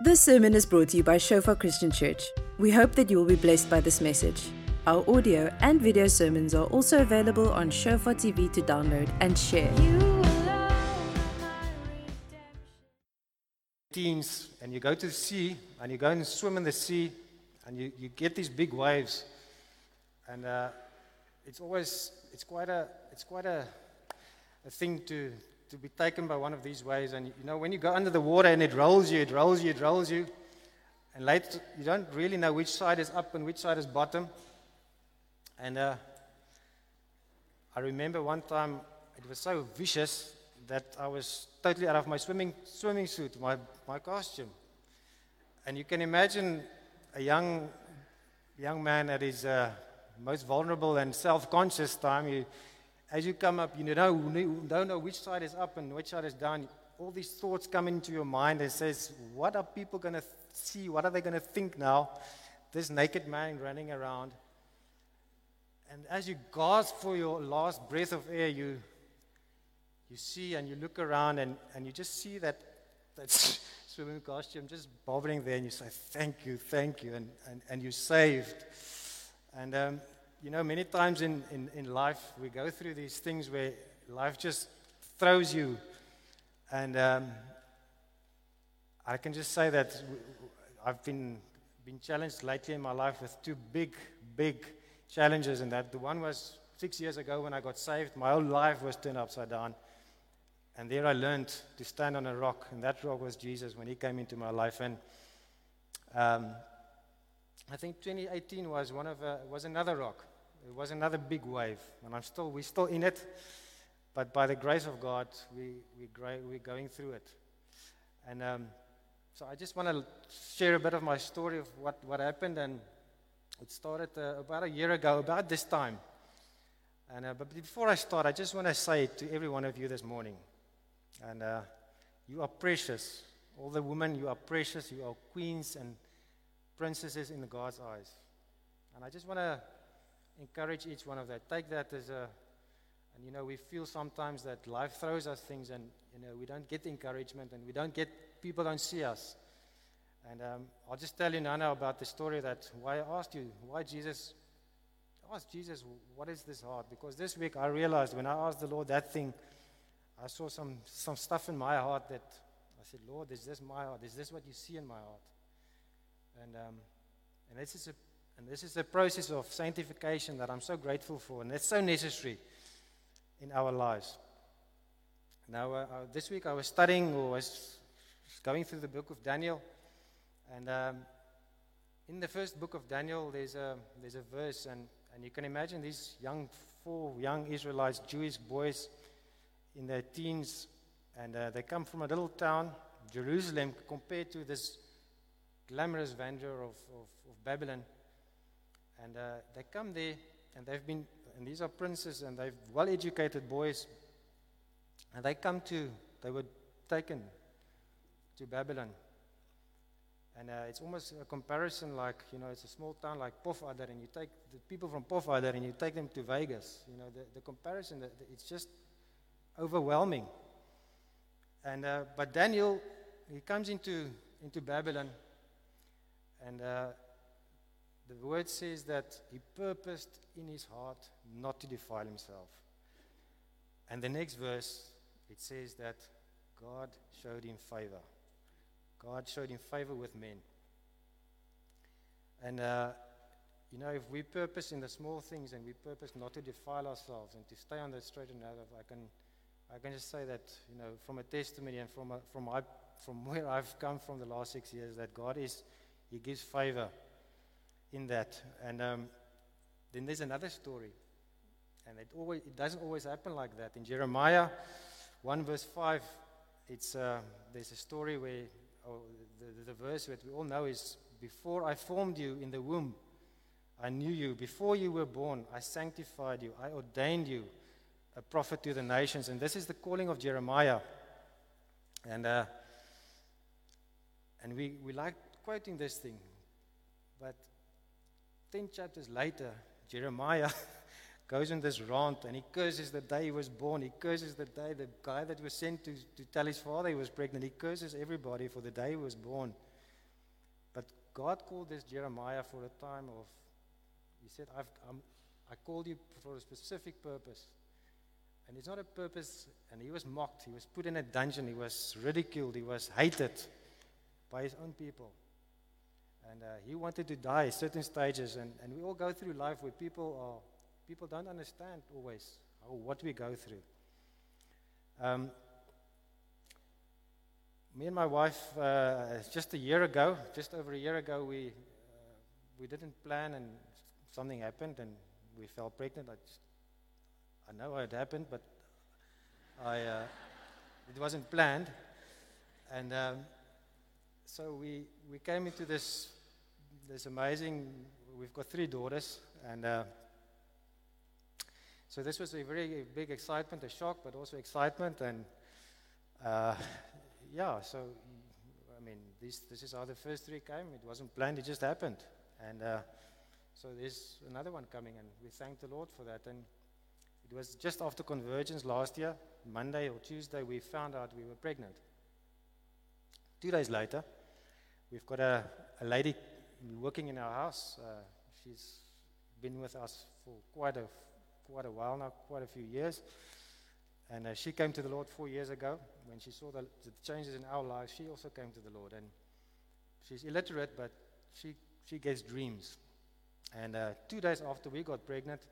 This sermon is brought to you by Shofar Christian Church. We hope that you will be blessed by this message. Our audio and video sermons are also available on Shofar TV to download and share. teens and you go to the sea and you go and swim in the sea and you, you get these big waves and uh, it's always it's quite a it's quite a, a thing to to be taken by one of these waves and you know when you go under the water and it rolls you it rolls you it rolls you and later you don't really know which side is up and which side is bottom and uh, I remember one time it was so vicious that I was totally out of my swimming, swimming suit, my, my costume. And you can imagine a young, young man at his uh, most vulnerable and self conscious time. You, as you come up, you know, you don't know which side is up and which side is down. All these thoughts come into your mind and says, What are people going to see? What are they going to think now? This naked man running around. And as you gasp for your last breath of air, you you see and you look around and, and you just see that, that swimming costume just bobbing there and you say, Thank you, thank you, and, and, and you're saved. And, um, you know, many times in, in, in life we go through these things where life just throws you. And um, I can just say that I've been, been challenged lately in my life with two big, big challenges. And that the one was six years ago when I got saved, my whole life was turned upside down. And there I learned to stand on a rock, and that rock was Jesus when He came into my life. And um, I think 2018 was one of uh, was another rock. It was another big wave, and I'm still we're still in it, but by the grace of God, we we we're going through it. And um, so I just want to share a bit of my story of what what happened, and it started uh, about a year ago, about this time. And uh, but before I start, I just want to say to every one of you this morning. And uh, you are precious. All the women, you are precious. You are queens and princesses in God's eyes. And I just want to encourage each one of that. Take that as a, and you know, we feel sometimes that life throws us things and, you know, we don't get encouragement and we don't get, people don't see us. And um, I'll just tell you now, about the story that why I asked you, why Jesus, asked Jesus, what is this heart? Because this week I realized when I asked the Lord that thing, I saw some, some stuff in my heart that I said, Lord, is this my heart? Is this what you see in my heart? And, um, and, this is a, and this is a process of sanctification that I'm so grateful for, and it's so necessary in our lives. Now, uh, uh, this week I was studying or was going through the book of Daniel, and um, in the first book of Daniel, there's a, there's a verse, and, and you can imagine these young, four young Israelites, Jewish boys in their teens, and uh, they come from a little town, Jerusalem, compared to this glamorous grandeur of, of, of Babylon. And uh, they come there, and they've been, and these are princes, and they're well educated boys. And they come to, they were taken to Babylon. And uh, it's almost a comparison like, you know, it's a small town like Pofadder, and you take the people from Pofadder and you take them to Vegas. You know, the, the comparison, it's just overwhelming. And, uh, but Daniel, he comes into, into Babylon, and uh, the word says that he purposed in his heart not to defile himself. And the next verse, it says that God showed him favor. God showed him favor with men. And, uh, you know, if we purpose in the small things and we purpose not to defile ourselves and to stay on the straight and narrow, I can I can just say that, you know, from a testimony and from, a, from, my, from where I've come from the last six years, that God is, He gives favor in that. And um, then there's another story. And it, always, it doesn't always happen like that. In Jeremiah 1 verse 5, it's, uh, there's a story where oh, the, the verse that we all know is Before I formed you in the womb, I knew you. Before you were born, I sanctified you. I ordained you a prophet to the nations. And this is the calling of Jeremiah. And, uh, and we, we like quoting this thing. But 10 chapters later, Jeremiah goes on this rant and he curses the day he was born. He curses the day the guy that was sent to, to tell his father he was pregnant. He curses everybody for the day he was born. But God called this Jeremiah for a time of, He said, I've, I'm, I called you for a specific purpose. And it's not a purpose, and he was mocked, he was put in a dungeon, he was ridiculed, he was hated by his own people. And uh, he wanted to die certain stages, and, and we all go through life where people are, people don't understand always how, what we go through. Um, me and my wife, uh, just a year ago, just over a year ago, we, uh, we didn't plan and something happened and we fell pregnant. I, just, I know it happened, but I, uh, it wasn't planned. And um, so we, we came into this, this amazing, we've got three daughters, and uh, so this was a very big excitement, a shock, but also excitement. And uh, yeah, so I mean, this, this is how the first three came. It wasn't planned, it just happened. And uh, so there's another one coming, and we thank the Lord for that. And it was just after convergence last year, Monday or Tuesday, we found out we were pregnant. Two days later, we've got a, a lady working in our house. Uh, she's been with us for quite a, quite a while now, quite a few years. And uh, she came to the Lord four years ago. When she saw the, the, changes in our lives, she also came to the Lord. And she's illiterate, but she, she gets dreams. And uh, two days after we got pregnant,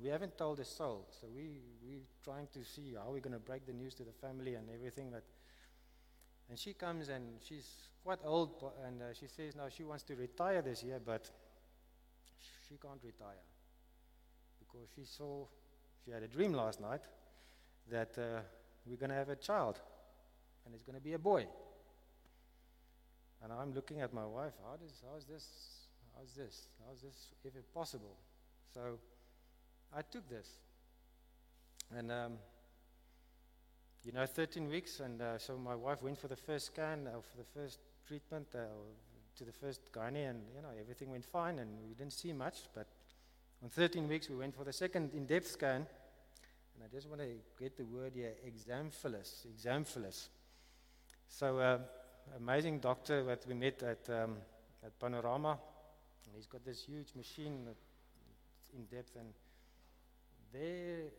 we haven't told a soul. So we, we're trying to see how we're going to break the news to the family and everything. But, and she comes and she's quite old, and uh, she says now she wants to retire this year, but she can't retire because she saw, she had a dream last night that uh, we're going to have a child, and it's going to be a boy. And I'm looking at my wife. How does how is this? How's this? How's this even possible? So I took this, and um, you know, 13 weeks, and uh, so my wife went for the first scan, uh, for the first treatment, uh, to the first gynae, and you know, everything went fine, and we didn't see much. But on 13 weeks, we went for the second in-depth scan and I just want to get the word here exomphalos. Exomphalos. So, uh, amazing doctor that we met at, um, at Panorama. And he's got this huge machine in depth. And there,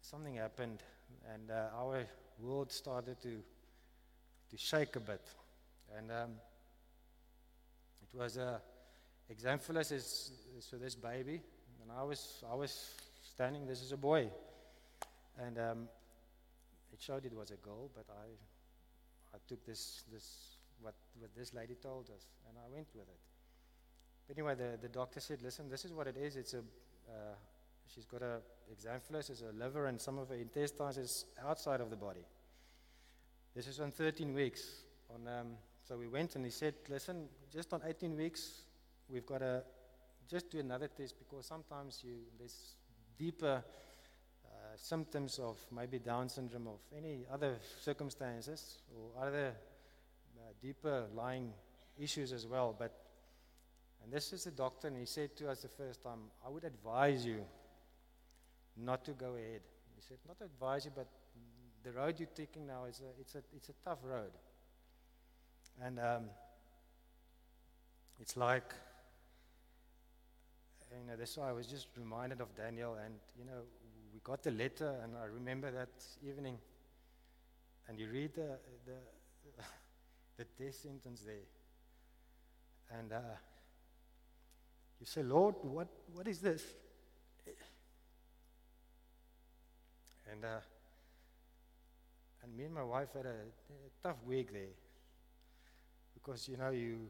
something happened. And uh, our world started to, to shake a bit. And um, it was uh, exomphalos is, is for this baby. And I was, I was standing, this is a boy. And um, it showed it was a goal, but I, I took this, this what, what this lady told us, and I went with it. But anyway, the, the doctor said, listen, this is what it is. It's a, uh, she's got a exomphalos, it's a liver, and some of her intestines is outside of the body. This is on 13 weeks. On, um, so we went and he said, listen, just on 18 weeks, we've got to just do another test because sometimes you, there's deeper symptoms of maybe Down syndrome, of any other circumstances or other uh, deeper lying issues as well. But and this is the doctor, and he said to us the first time, I would advise you not to go ahead. He said, not to advise you, but the road you're taking now is a, it's a, it's a tough road. And um, it's like, you know, this I was just reminded of Daniel, and, you know, we got the letter, and I remember that evening. And you read the, the, the death sentence there. And uh, you say, Lord, what, what is this? And, uh, and me and my wife had a, a tough week there. Because, you know, you,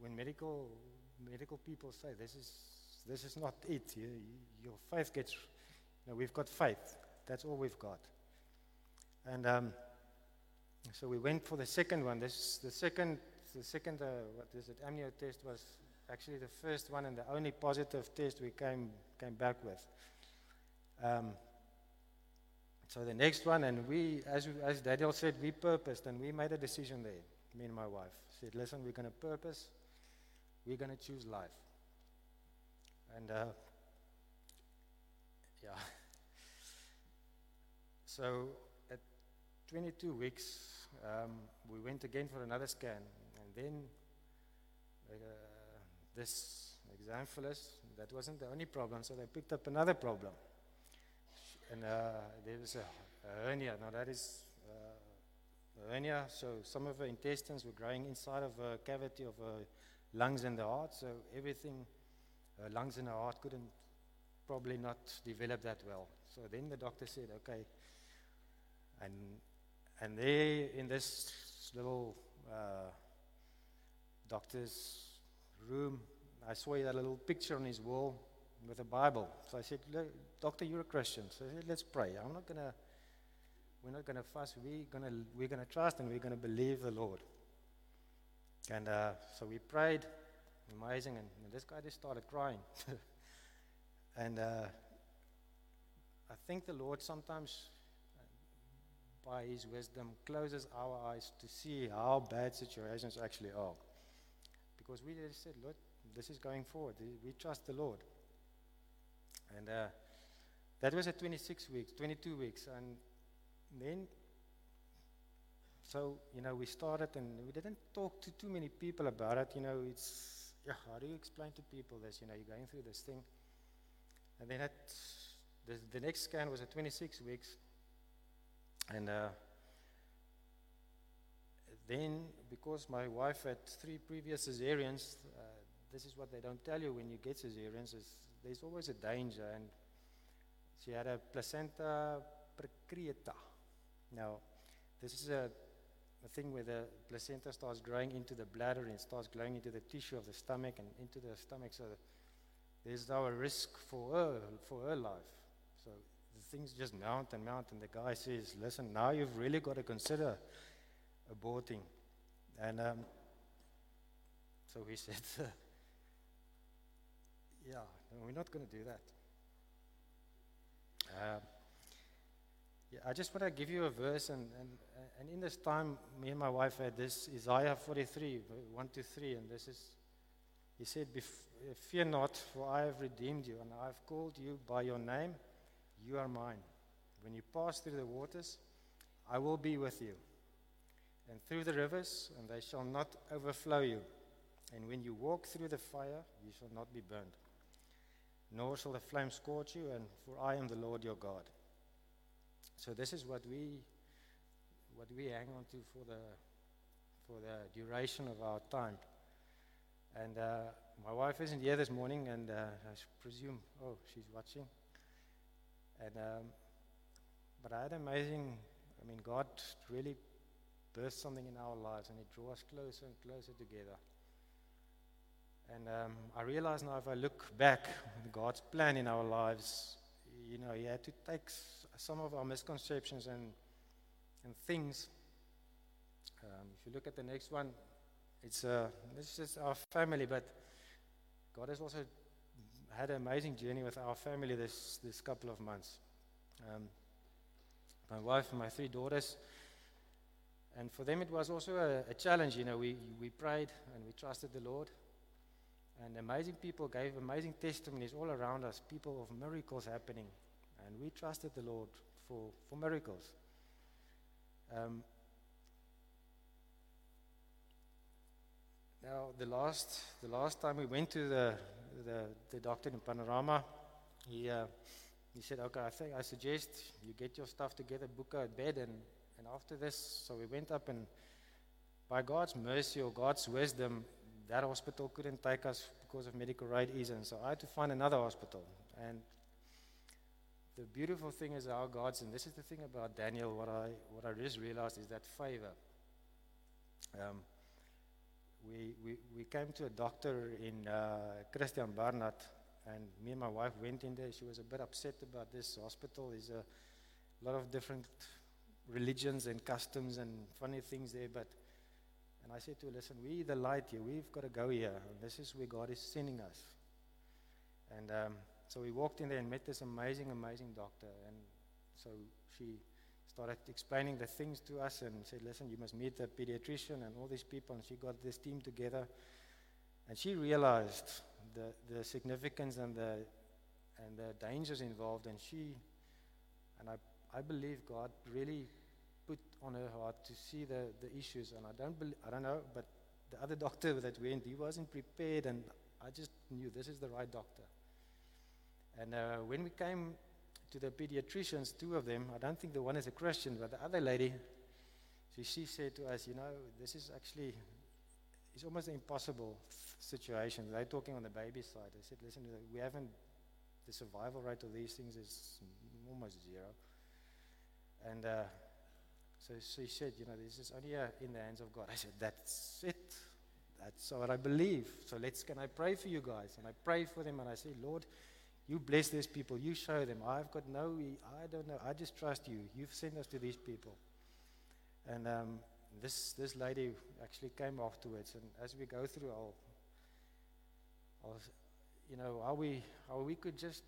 when medical, medical people say this is, this is not it, you, your faith gets know, we've got faith. That's all we've got. And um, so we went for the second one. This the second, the second, uh, what is it? Amnio test was actually the first one and the only positive test we came came back with. Um, so the next one, and we, as as Daniel said, we purposed and we made a decision there. Me and my wife said, "Listen, we're going to purpose. We're going to choose life." And uh, yeah. So at 22 weeks, um, we went again for another scan, and then uh, this exomphalos. That wasn't the only problem, so they picked up another problem. And uh, there was a, a, hernia. Now, that is uh, hernia, so some of her intestines were growing inside of a cavity of her lungs and the heart, so everything, her lungs and her heart couldn't probably not develop that well. So then the doctor said, okay, and, and there in this little uh, doctor's room, I saw that little picture on his wall with a Bible. So I said, Doctor, you're a Christian. So I said, let's pray. I'm not going to, we're not going to fuss. We're going to, we're going to trust and we're going to believe the Lord. And uh, so we prayed, amazing, and, this guy just started crying. and uh, I think the Lord sometimes, uh, by His wisdom, closes our eyes to see how bad situations actually are. Because we just said, Lord, this is going forward. We trust the Lord. And uh, that was at 26 weeks, 22 weeks. And then, so, you know, we started and we didn't talk to too many people about it. You know, it's, yeah, how do you explain to people this? You know, you're going through this thing. And then at, the, the next scan was at 26 weeks. And uh, then, because my wife had three previous cesareans, uh, this is what they don't tell you when you get cesareans, is there's always a danger. And she had a placenta percreta. Now, this is a, a thing where the placenta starts growing into the bladder and starts growing into the tissue of the stomach and into the stomach. So there's now a risk for her, for her life. So the things just mount and mount, and the guy says, Listen, now you've really got to consider aborting. And um, so he said, Yeah, no, we're not going to do that. Uh, yeah, I just want to give you a verse, and, and, and in this time, me and my wife had this Isaiah 43, 1 to 3, and this is, he said, Fear not, for I have redeemed you, and I have called you by your name. You are mine. When you pass through the waters, I will be with you. And through the rivers, and they shall not overflow you. And when you walk through the fire, you shall not be burned nor shall the flame scorch you, and for I am the Lord your God. So this is what we what we hang on to for the for the duration of our time. And uh, my wife isn't here this morning, and uh, I presume oh she's watching. And um, but I had amazing. I mean, God really burst something in our lives, and He drew us closer and closer together. And um, I realize now if I look back, God's plan in our lives, you know, He had to take some of our misconceptions and, and things. Um, if you look at the next one, it's uh, this is our family, but God has also had an amazing journey with our family this, this couple of months. Um, my wife and my three daughters. And for them, it was also a, a challenge. You know, we, we prayed and we trusted the Lord. And amazing people gave amazing testimonies all around us, people of miracles happening. And we trusted the Lord for, for miracles. Um, now, the last, the last time we went to the, the, the doctor in Panorama, he, uh, he said, Okay, I think I suggest you get your stuff together, book a bed, and, and after this, so we went up and by God's mercy or God's wisdom, that hospital couldn't take us because of medical right reasons. So I had to find another hospital. And the beautiful thing is our God's, and this is the thing about Daniel, what I, what I just realized is that favor. Um, we, we, we came to a doctor in uh, Christiaan Barnard, and me and my wife went in there. She was a bit upset about this hospital. There's a lot of different religions and customs and funny things there, but and I said to her, listen, we the light here. We've got to go here. And this is where God is sending us. And um, so we walked in there and met this amazing, amazing doctor. And so she started explaining the things to us and said, listen, you must meet the pediatrician and all these people. And she got this team together. And she realized the, the significance and the, and the dangers involved. And she, and I, I believe God really put on her heart to see the, the issues. And I don't, believe, I don't know, but the other doctor that went, he wasn't prepared, and I just knew this is the right doctor. And uh, when we came to the pediatricians, two of them, I don't think the one is a Christian, but the other lady, she, she said to us, you know, this is actually, it's almost an impossible situation. They're talking on the baby side. They said, listen, we haven't, the survival rate of these things is almost zero. And uh, so she said, you know, this is only in the hands of God. I said, that's it. That's what I believe. So let's, can I pray for you guys? And I pray for them and I say, Lord, you bless these people. You show them. I've got no, I don't know. I just trust you. You've sent us to these people. And um, this, this lady actually came afterwards. And as we go through, I'll, I'll you know, how we, how we could just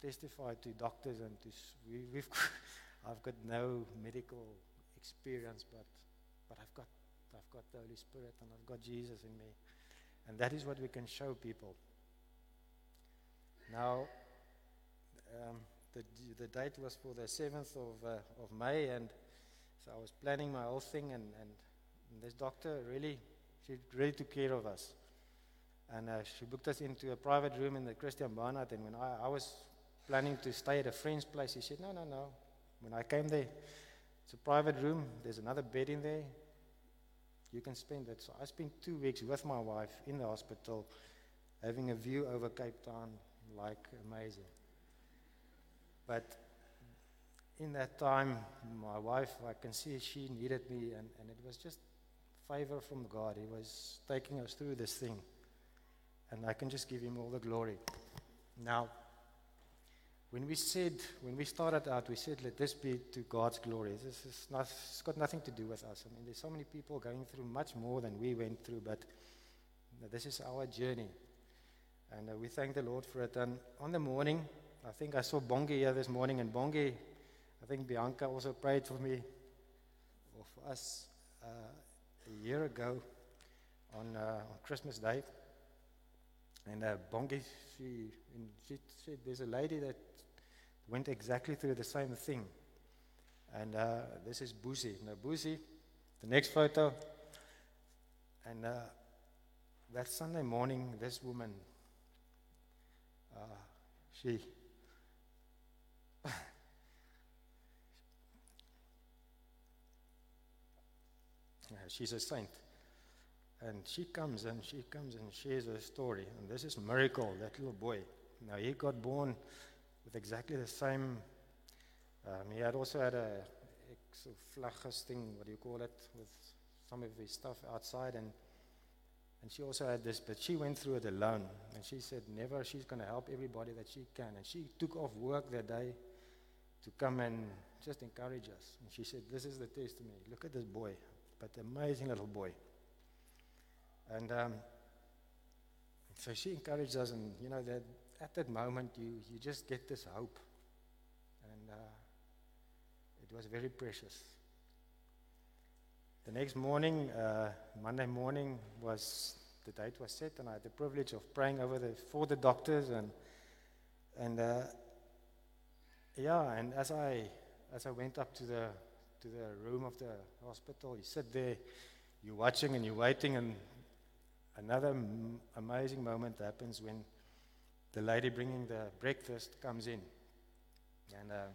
testify to doctors and to, we, we've, I've got no medical experience, but, but I've got, I've got the Holy Spirit and I've got Jesus in me. And that is what we can show people. Now, um, the, the date was for the 7th of, uh, of May, and so I was planning my whole thing, and, and, this doctor really, she really took care of us. And uh, she booked us into a private room in the Christiaan Barnard, and when I, I was planning to stay at a friend's place, he said, no, no, no. When I came there, it's a private room, there's another bed in there, you can spend it. So I spent two weeks with my wife in the hospital, having a view over Cape Town, like amazing. But in that time, my wife, I can see she needed me, and, and it was just favor from God. He was taking us through this thing. And I can just give him all the glory. Now, when we said, when we started out, we said, let this be to God's glory. This is not, it's got nothing to do with us. I mean, there's so many people going through much more than we went through, but this is our journey. And uh, we thank the Lord for it. And on the morning, I think I saw Bongi here this morning, and Bongi, I think Bianca also prayed for me, or for us, uh, a year ago on, uh, on Christmas Day. And uh, Bongi, she, she said, There's a lady that went exactly through the same thing. And uh, this is Buzi. Now, Buzi, the next photo. And uh, that Sunday morning, this woman uh, she she's a saint. And she comes and she comes and shares her story. And this is Miracle, that little boy. Now, he got born with exactly the same. Um, he had also had a exophagus thing, what do you call it, with some of his stuff outside. And and she also had this, but she went through it alone. And she said, never, she's going to help everybody that she can. And she took off work that day to come and just encourage us. And she said, this is the testimony. Look at this boy, but amazing little boy. And um, so she encouraged us, and you know, that at that moment, you, you just get this hope. And uh, it was very precious. The next morning, uh, Monday morning, was the date was set, and I had the privilege of praying over the for the doctors and and uh, yeah, and as I as I went up to the to the room of the hospital, you sit there, you're watching and you're waiting, and another m- amazing moment happens when the lady bringing the breakfast comes in, and uh,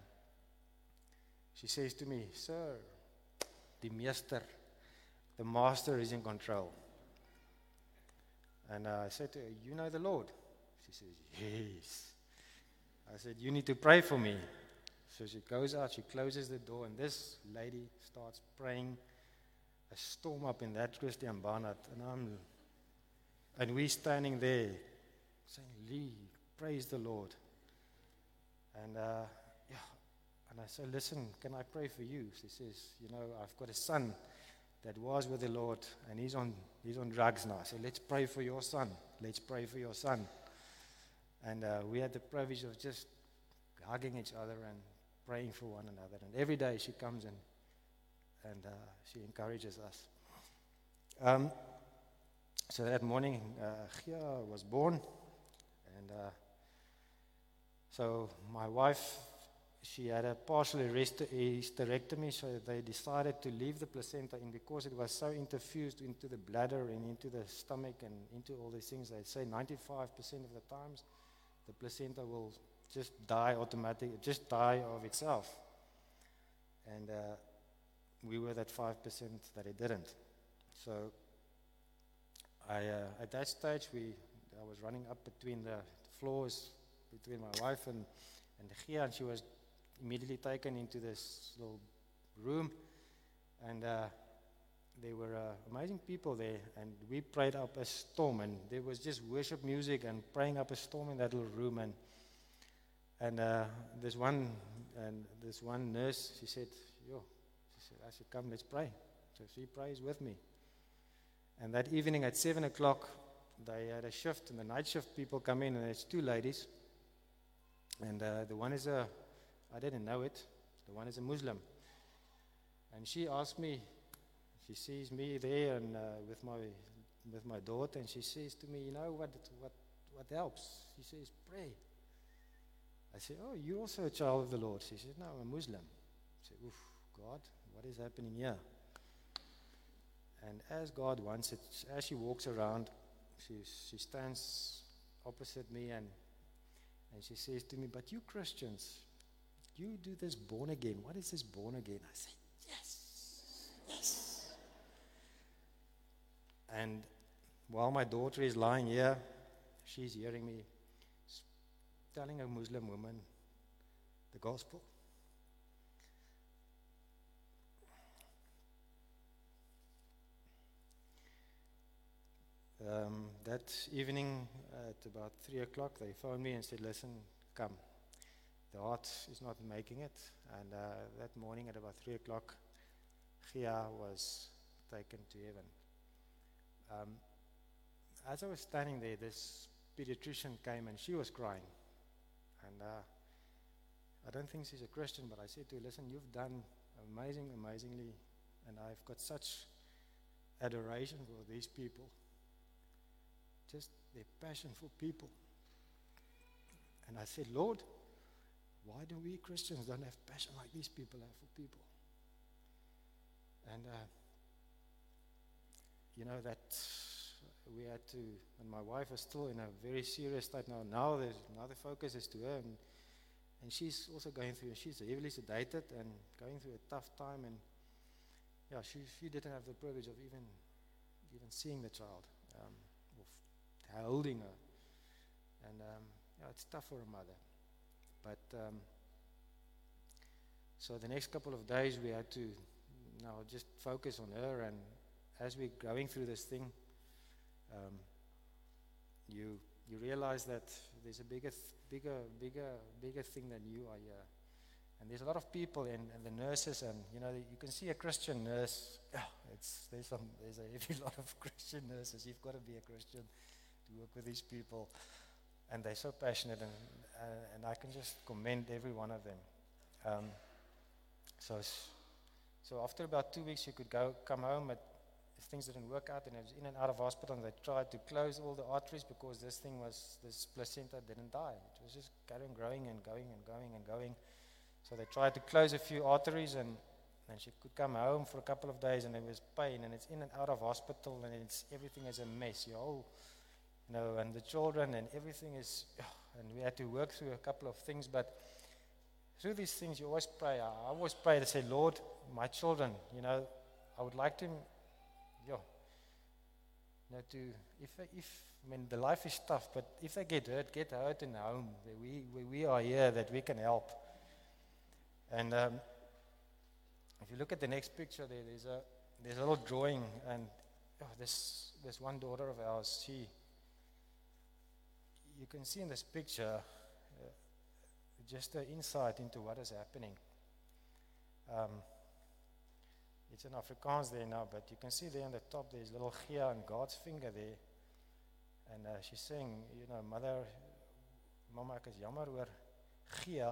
she says to me, "Sir, the meester." The master is in control. And uh, I said to her, You know the Lord? She says, Yes. I said, You need to pray for me. So she goes out, she closes the door, and this lady starts praying a storm up in that Christiaan Barnard. And I'm and we standing there saying, Lee, praise the Lord. And uh, yeah, and I said, Listen, can I pray for you? She says, You know, I've got a son that was with the Lord, and he's on, he's on drugs now. So let's pray for your son. Let's pray for your son. And uh, we had the privilege of just hugging each other and praying for one another. And every day she comes in and uh, she encourages us. Um, so that morning, uh, Gia was born. And uh, so my wife she had a partial hysterectomy, so they decided to leave the placenta in because it was so interfused into the bladder and into the stomach and into all these things. They say 95% of the times the placenta will just die automatically, just die of itself. And uh, we were that 5% that it didn't. So I, uh, at that stage, we, I was running up between the floors between my wife and, and Gia, and she was immediately taken into this little room. And uh, there were uh, amazing people there, and we prayed up a storm, and there was just worship music and praying up a storm in that little room. And and uh, this one and this one nurse, she said, "Yo," she said, "I should come. Let's pray." So she prays with me. And that evening at seven o'clock, they had a shift, and the night shift people come in, and it's two ladies. And uh, the one is a I didn't know it. The one is a Muslim. And she asked me, she sees me there and uh, with my with my daughter, and she says to me, "You know what? What what helps?" She says, "Pray." I said, "Oh, you're also a child of the Lord." She says, "No, I'm a Muslim." I said, "Oof, God, what is happening here?" And as God wants it, as she walks around, she she stands opposite me and and she says to me, "But you Christians, you do this born again. What is this born again? I say, Yes, yes. And while my daughter is lying here, she's hearing me telling a Muslim woman the gospel. Um, that evening at about three o'clock, they phoned me and said, Listen, come the heart is not making it. And uh, that morning at about 3 o'clock, Gia was taken to heaven. Um, as I was standing there, this pediatrician came and she was crying. And uh, I don't think she's a Christian, but I said to her, Listen, you've done amazing, amazingly, and I've got such adoration for these people. Just their passion for people. And I said, Lord, why do we Christians don't have passion like these people have for people? And, uh, you know, that we had to, and my wife is still in a very serious state now. Now, now the focus is to her, and, and she's also going through, she's heavily sedated and going through a tough time. And yeah, she, she didn't have the privilege of even, even seeing the child, um, holding her. And um, yeah, it's tough for a mother. But um, so the next couple of days we had to you know, just focus on her, and as we're going through this thing, um, you you realize that there's a bigger, bigger, bigger, bigger thing than you are here. And there's a lot of people and, and the nurses, and you know, you can see a Christian nurse. Oh, it's there's some there's a heavy lot of Christian nurses. You've got to be a Christian work with these people and they're so passionate, and, uh, and I can just commend every one of them. Um, so, so after about two weeks, you could go come home, but things didn't work out, and I was in and out of hospital, and they tried to close all the arteries because this thing was, this placenta didn't die. It was just carrying, growing and going and going and going. So they tried to close a few arteries, and, and she could come home for a couple of days, and there was pain, and it's in and out of hospital, and it's, everything is a mess. Your whole know, and the children and everything is, and we had to work through a couple of things, but through these things, you always pray. I always pray to say, Lord, my children, you know, I would like to, yeah, you know, to, if, if, I mean, the life is tough, but if they get hurt, get hurt in the home. We, we, we are here that we can help. And um, if you look at the next picture there, there's a, there's a little drawing, and oh, this, this one daughter of ours, she, you can see in this picture uh, just an insight into what is happening. Um, it's in Afrikaans there now, but you can see there on the top there's little Gia and God's finger there. And uh, she's saying, you know, mother, mama, ek is jammer oor Gia,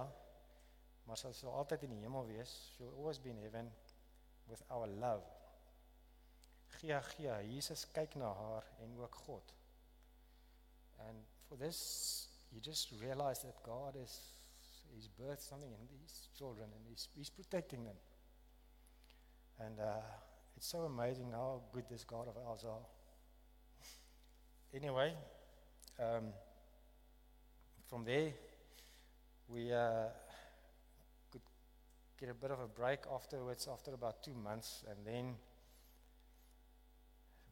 maar sy sal altyd in die hemel wees. She'll always be in heaven with our love. Gia, Gia, Jesus kyk na haar en ook God. And for this, you just realize that God is he's birthed something in these children and he's, he's protecting them. And uh, it's so amazing how good this God of ours are. Anyway, um, from there, we uh, could get a bit of a break afterwards, after about two months, and then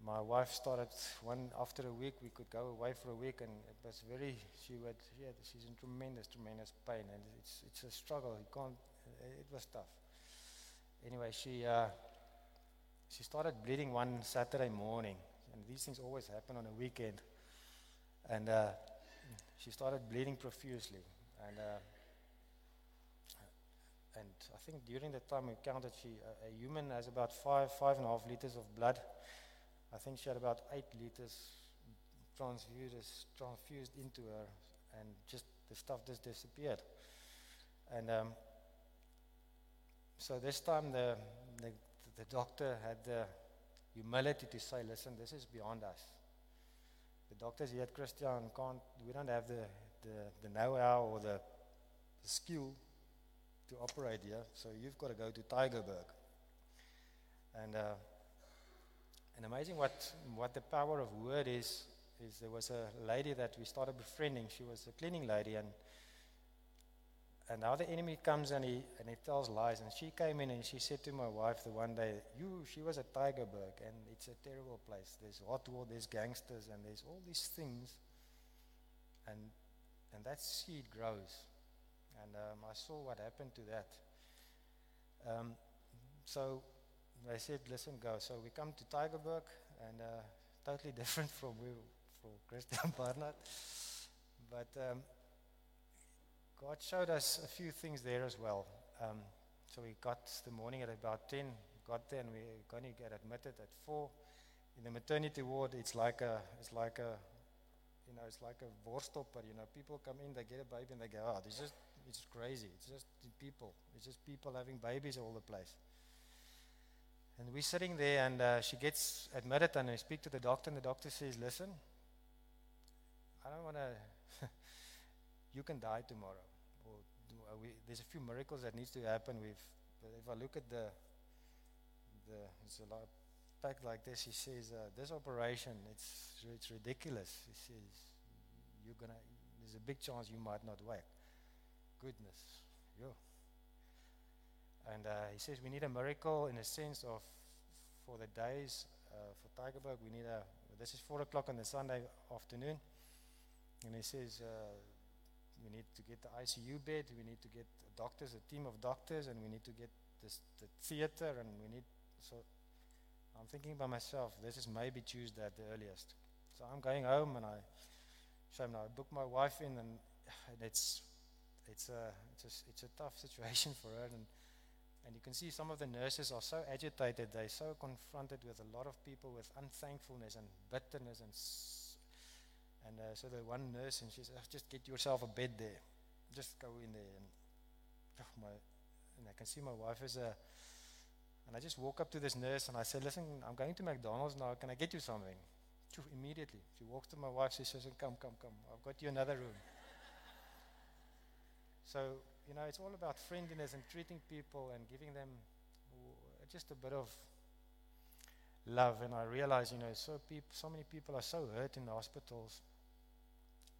my wife started one after a week we could go away for a week and it was very she would yeah she's in tremendous tremendous pain and it's it's a struggle you can't it was tough. Anyway she uh, she started bleeding one Saturday morning and these things always happen on a weekend. And uh, she started bleeding profusely and uh, and I think during the time we counted she a, a human has about five five and a half liters of blood I think she had about eight liters transfused, transfused into her, and just the stuff just disappeared. And um, so this time the, the, the doctor had the humility to say, listen, this is beyond us. The doctors here at Christian can't, we don't have the, the, the know-how or the, the skill to operate here, so you've got to go to Tygerberg. And uh, and amazing what, what the power of word is, is there was a lady that we started befriending. She was a cleaning lady, and and now the enemy comes and he and he tells lies. And she came in and she said to my wife the one day, "You, she was at Tygerberg, and it's a terrible place. There's hot war, there's gangsters, and there's all these things." And and that seed grows. And um, I saw what happened to that. Um, so they said, listen, go. So we come to Tygerberg, and uh, totally different from we, from Christiaan Barnard. But um, God showed us a few things there as well. Um, so we got the morning at about 10, got there, and we are going to get admitted at 4. In the maternity ward, it's like a, it's like a, you know, it's like a vorstopper. You know, people come in, they get a baby, and they go, out. it's just, it's crazy. It's just people. It's just people having babies all the place. And we're sitting there, and uh, she gets admitted, and I speak to the doctor, and the doctor says, Listen, I don't want to, you can die tomorrow. Or uh, we, there's a few miracles that needs to happen. With, if I look at the, the it's a lot back like this, he says, uh, This operation, it's, it's ridiculous. He says, You're gonna, there's a big chance you might not wake. Goodness, yo. And uh, he says we need a miracle in a sense of for the days uh, for Tygerberg. We need a. This is four o'clock on the Sunday afternoon, and he says uh, we need to get the ICU bed. We need to get doctors, a team of doctors, and we need to get this, the theater, and we need. So I'm thinking by myself. This is maybe Tuesday at the earliest. So I'm going home, and I. Now I book my wife in, and, and it's it's a, it's a it's a tough situation for her, and and you can see some of the nurses are so agitated, they're so confronted with a lot of people with unthankfulness and bitterness. And, and uh, so the one nurse, and she says, just get yourself a bed there. Just go in there. And, oh, my, and I can see my wife is a. And I just walk up to this nurse and I say, listen, I'm going to McDonald's now. Can I get you something? Immediately. She walks to my wife. She says, come, come, come. I've got you another room. so you know, it's all about friendliness and treating people and giving them just a bit of love. And I realize, you know, so, peop- so many people are so hurt in the hospitals.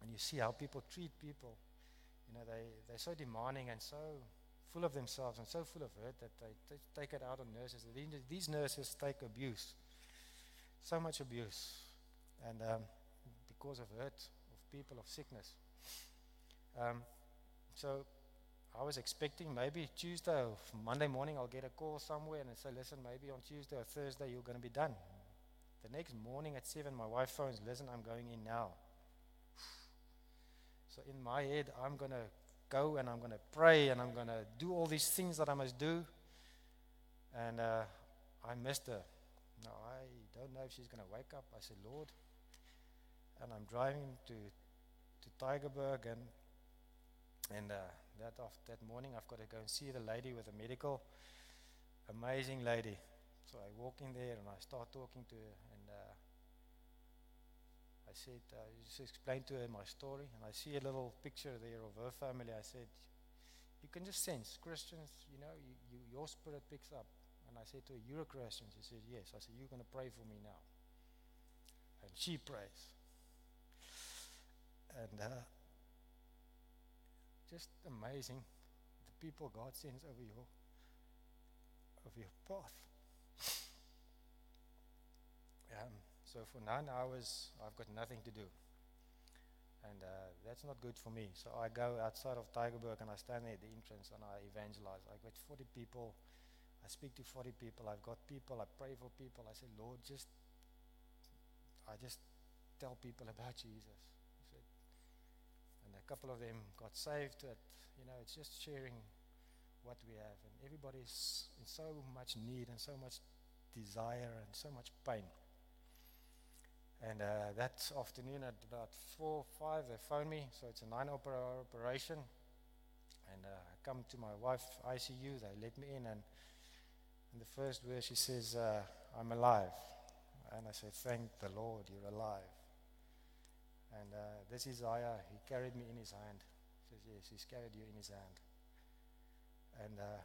And you see how people treat people. You know, they, they're so demanding and so full of themselves and so full of hurt that they t- take it out on nurses. These nurses take abuse, so much abuse, and um, because of hurt of people, of sickness. Um, so I was expecting maybe Tuesday or Monday morning I'll get a call somewhere and say, listen, maybe on Tuesday or Thursday you're going to be done. The next morning at 7, my wife phones, listen, I'm going in now. So in my head, I'm going to go and I'm going to pray and I'm going to do all these things that I must do. And uh, I missed her. Now, I don't know if she's going to wake up. I said, Lord. And I'm driving to, to Tygerberg and, and uh, that after that morning, I've got to go and see the lady with the medical. Amazing lady. So I walk in there and I start talking to her, and uh, I said, uh, just explain to her my story, and I see a little picture there of her family. I said, you can just sense Christians, you know, you, you, your spirit picks up. And I said to her, You're a Christian. She said, Yes. I said, You're going to pray for me now. And she prays. And uh, just amazing the people God sends over your over your path. Um, so for nine hours, I've got nothing to do. And uh, that's not good for me. So I go outside of Tygerberg and I stand there at the entrance and I evangelize. I get 40 people. I speak to 40 people. I've got people. I pray for people. I say, Lord, just, I just tell people about Jesus. Couple of them got saved. That, you know, it's just sharing what we have. And everybody's in so much need and so much desire and so much pain. And uh, that afternoon at about 4 5, they phoned me. So it's a nine hour operation. And uh, I come to my wife, ICU. They let me in. And in the first verse, she says, uh, I'm alive. And I say, Thank the Lord, you're alive. And uh, this is Isaiah. He carried me in his hand. He says, Yes, he's carried you in his hand. And uh,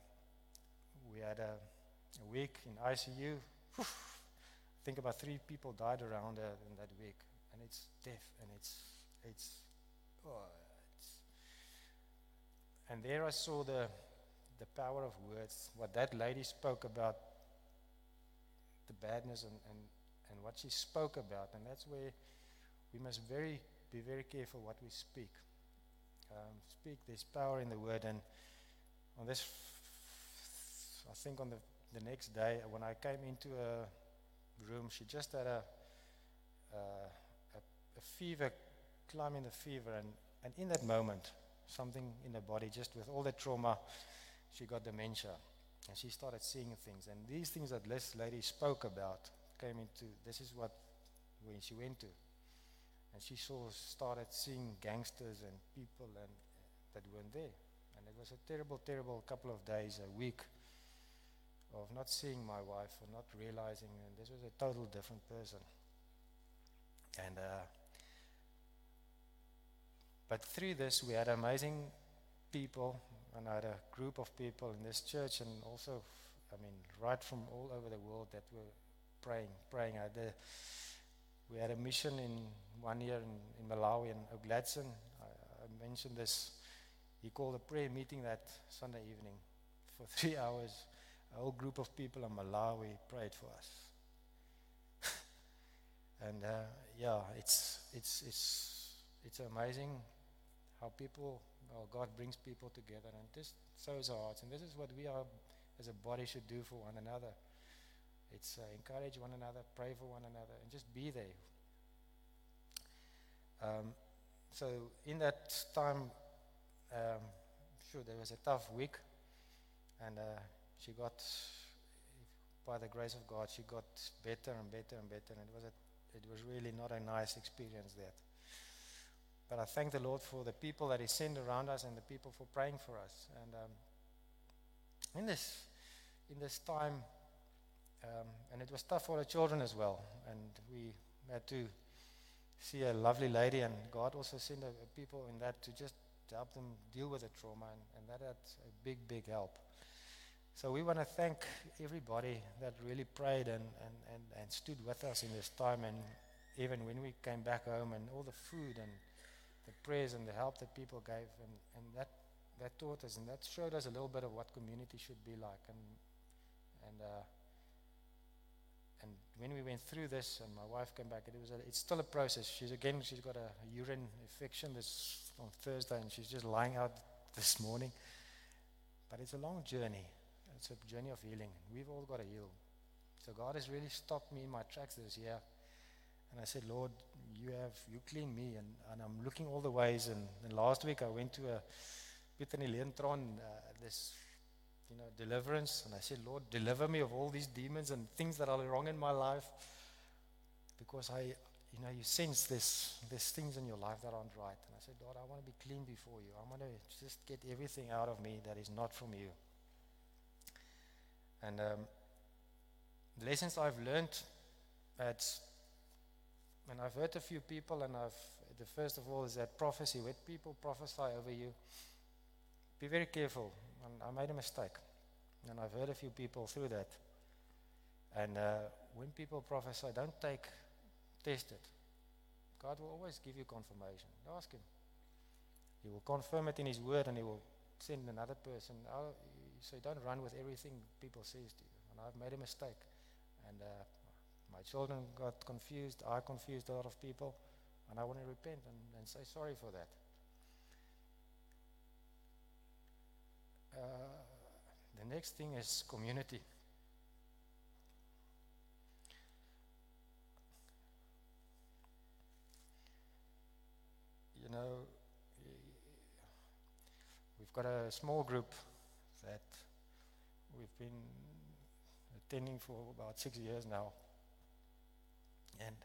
we had a, a week in ICU. Whew think about three people died around her in that week, and it's death, and it's it's, oh, it's and there I saw the the power of words. What that lady spoke about, the badness and, and, and what she spoke about, and that's where we must very be very careful what we speak. Um, speak. There's power in the word, and on this, I think on the the next day when I came into a room. She just had a, uh, a, a, fever, climbing the fever, and, and in that moment, something in her body, just with all the trauma, she got dementia. And she started seeing things. And these things that this lady spoke about came into this is what when she went to. And she saw started seeing gangsters and people and that weren't there. And it was a terrible, terrible couple of days, a week of not seeing my wife or not realizing, and this was a total different person. And uh, but through this, we had amazing people, and I had a group of people in this church, and also, I mean, right from all over the world that were praying, praying. I had a, we had a mission in one year in, in Malawi and Ogladson. I, I mentioned this. He called a prayer meeting that Sunday evening for three hours a whole group of people in Malawi prayed for us. and uh, yeah, it's, it's, it's, it's amazing how people, well, God brings people together and just sows our hearts. And this is what we are as a body should do for one another. It's uh, encourage one another, pray for one another, and just be there. Um, so in that time, um, sure, there was a tough week, and uh, she got, by the grace of God, she got better and better and better. And it was, a, it was really not a nice experience that. But I thank the Lord for the people that He sent around us and the people for praying for us. And um, in this, in this time, um, and it was tough for the children as well. And we had to see a lovely lady, and God also sent a, a people in that to just help them deal with the trauma, and, and that had a big, big help. So we want to thank everybody that really prayed and, and, and, and stood with us in this time. And even when we came back home and all the food and the prayers and the help that people gave. And, and that, that taught us and that showed us a little bit of what community should be like. And, and, uh, and when we went through this and my wife came back, it was a, it's still a process. She's again, she's got a urine infection this on Thursday and she's just lying out this morning. But it's a long journey. It's a journey of healing. We've all got to heal. So God has really stopped me in my tracks this year. And I said, Lord, you have you clean me and, and I'm looking all the ways and, and last week I went to a Bethany Leentron, uh, this you know, deliverance, and I said, Lord, deliver me of all these demons and things that are wrong in my life. Because I you know, you sense this there's things in your life that aren't right. And I said, Lord, I want to be clean before you. I want to just get everything out of me that is not from you. And um, lessons I've learned at, and I've heard a few people, and I've, the first of all is that prophecy, when people prophesy over you, be very careful. And I made a mistake. And I've heard a few people through that. And uh, when people prophesy, don't take, test it. God will always give you confirmation. Ask Him. He will confirm it in His Word and He will send another person. Oh, so don't run with everything people says to you. And I've made a mistake. And uh, my children got confused. I confused a lot of people. And I want to repent and, and say sorry for that. The next thing is community. You know, we've got a small group that we've been attending for about six years now. And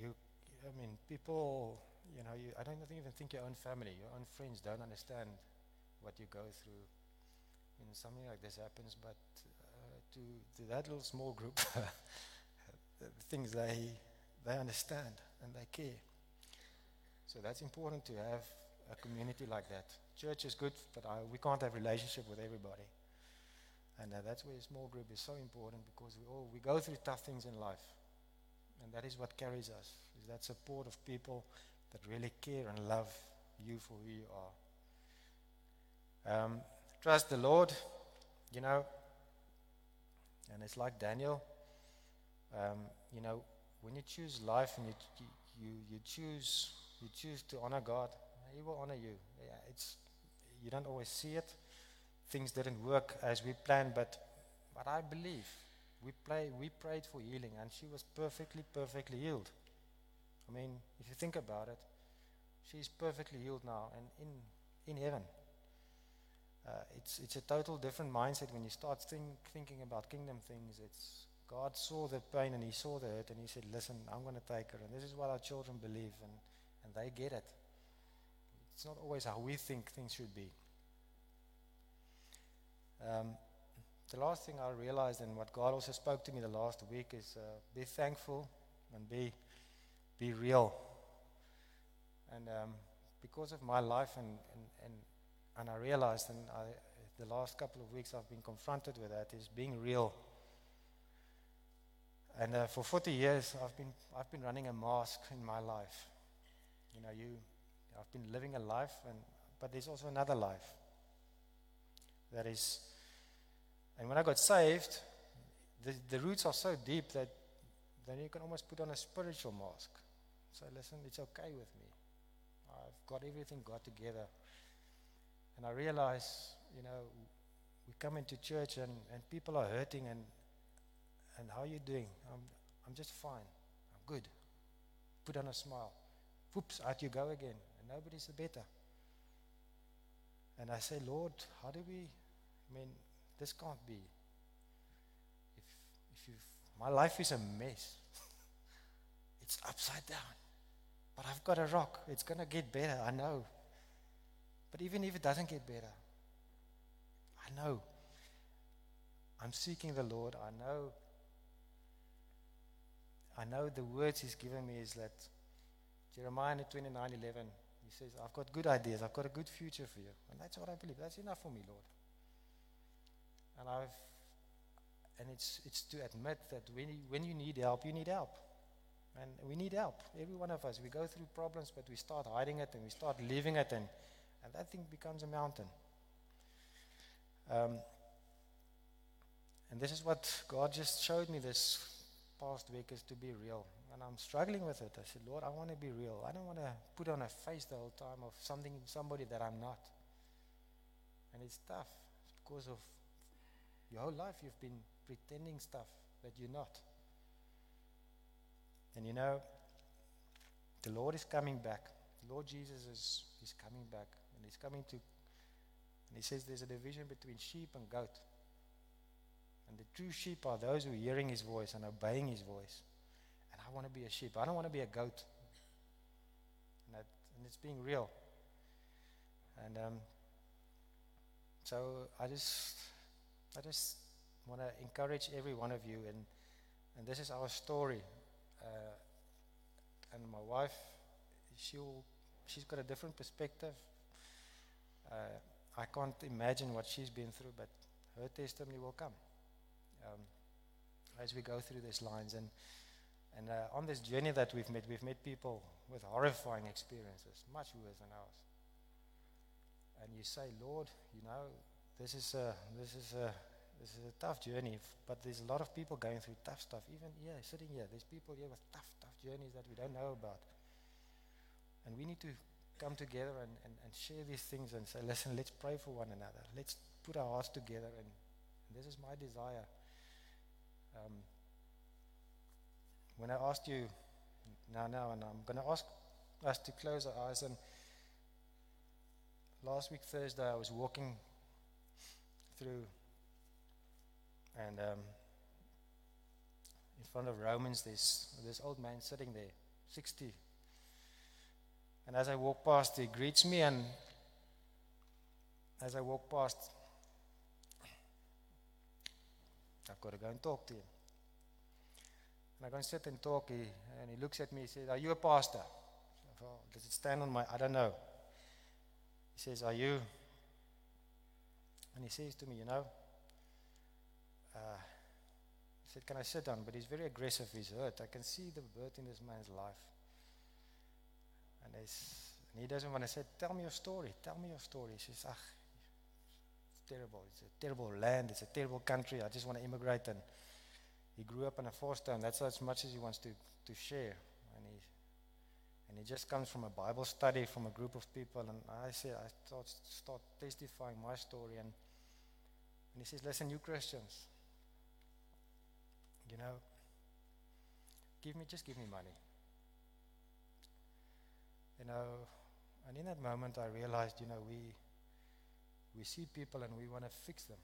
you, I mean, people, you know, you, I don't even think your own family, your own friends don't understand what you go through when something like this happens. But uh, to, to that little small group, the things they, they understand and they care. So that's important to have a community like that. Church is good, but I, we can't have relationship with everybody. And uh, that's where a small group is so important because we all we go through tough things in life. And that is what carries us, is that support of people that really care and love you for who you are. Um, trust the Lord, you know, and it's like Daniel. Um, you know, when you choose life and you, you, you, choose, you choose to honor God, He will honor you. Yeah, it's, you don't always see it. Things didn't work as we planned, but, but I believe we, play, we prayed for healing, and she was perfectly, perfectly healed. I mean, if you think about it, she's perfectly healed now and in, in heaven. Uh, it's, it's a total different mindset when you start think, thinking about kingdom things. It's God saw the pain and He saw the hurt and He said, Listen, I'm going to take her. And this is what our children believe, and, and they get it. It's not always how we think things should be. Um, the last thing I realized, and what God also spoke to me the last week, is uh, be thankful and be, be real. And um, because of my life, and, and, and, and I realized, and I, the last couple of weeks I've been confronted with that, is being real. And uh, for 40 years, I've been, I've been running a mask in my life. You know, you, I've been living a life, and, but there's also another life that is. And when I got saved, the, the roots are so deep that then you can almost put on a spiritual mask. So listen, it's okay with me. I've got everything got together. And I realize, you know, we come into church and, and people are hurting and and how are you doing? I'm, I'm just fine. I'm good. Put on a smile. Whoops, out you go again. And nobody's better. And I say, Lord, how do we, I mean, this can't be. If, if you my life is a mess. it's upside down. But I've got a rock. It's going to get better. I know. But even if it doesn't get better, I know. I'm seeking the Lord. I know I know the words he's given me is that Jeremiah 29 11, he says, I've got good ideas, I've got a good future for you. And that's what I believe. That's enough for me, Lord. And I've and it's it's to admit that when you, when you need help, you need help. And we need help. Every one of us. We go through problems, but we start hiding it and we start leaving it and, and that thing becomes a mountain. Um, and this is what God just showed me this past week is to be real. And I'm struggling with it. I said, Lord, I want to be real. I don't want to put on a face the whole time of something, somebody that I'm not. And it's tough it's because of your whole life you've been pretending stuff that you're not. And you know, the Lord is coming back. The Lord Jesus is, is coming back. And he's coming to, and he says there's a division between sheep and goat. And the true sheep are those who are hearing his voice and obeying his voice. And I want to be a sheep. I don't want to be a goat. And, that, and it's being real. And um, so I just, I just want to encourage every one of you. And, and this is our story. Uh, and my wife, she'll, she's got a different perspective. Uh, I can't imagine what she's been through, but her testimony will come um, as we go through these lines. And, and uh, on this journey that we've met, we've met people with horrifying experiences, much worse than ours. And you say, Lord, you know, this is a, this is a, this is a tough journey, but there's a lot of people going through tough stuff. Even here, sitting here, there's people here with tough, tough journeys that we don't know about. And we need to come together and, and, and share these things and say, listen, let's pray for one another. Let's put our hearts together. And, and this is my desire. Um, when I asked you now, now, and I'm going to ask us to close our eyes. And last week, Thursday, I was walking through and um, in front of Romans, there's this old man sitting there, 60. And as I walk past, he greets me, and as I walk past, I've got to go and talk to him. And I go and sit and talk, he, and he looks at me, he says, Are you a pastor? Said, oh, Does it stand on my, I don't know. He says, Are you? And he says to me, You know, uh, he said, Can I sit down? But he's very aggressive, he's hurt. I can see the hurt in this man's life. And, and he doesn't want to say, Tell me your story, tell me your story. He says, Ah, it's terrible. It's a terrible land, it's a terrible country. I just want to immigrate. And he grew up in a foster, and that's as much as he wants to, to share. And he, and he just comes from a Bible study from a group of people. And I say, I start, start testifying my story. And, and he says, Listen, you Christians, you know, give me, just give me money. You know, and in that moment I realized, you know, we, we see people and we want to fix them.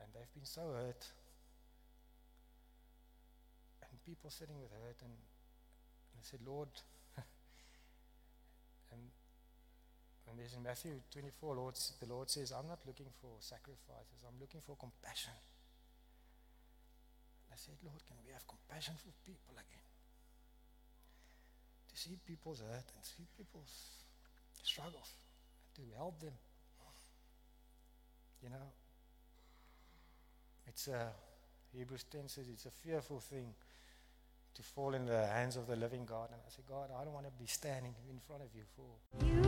And they've been so hurt. And people sitting with hurt and, and I said, Lord, and and there's in Matthew 24, Lord, the Lord says, I'm not looking for sacrifices, I'm looking for compassion. I said, Lord, can we have compassion for people again? To see people's hurt and see people's struggles, to help them. You know, it's a, Hebrews 10 says it's a fearful thing to fall in the hands of the living God. And I said, God, I don't want to be standing in front of you for.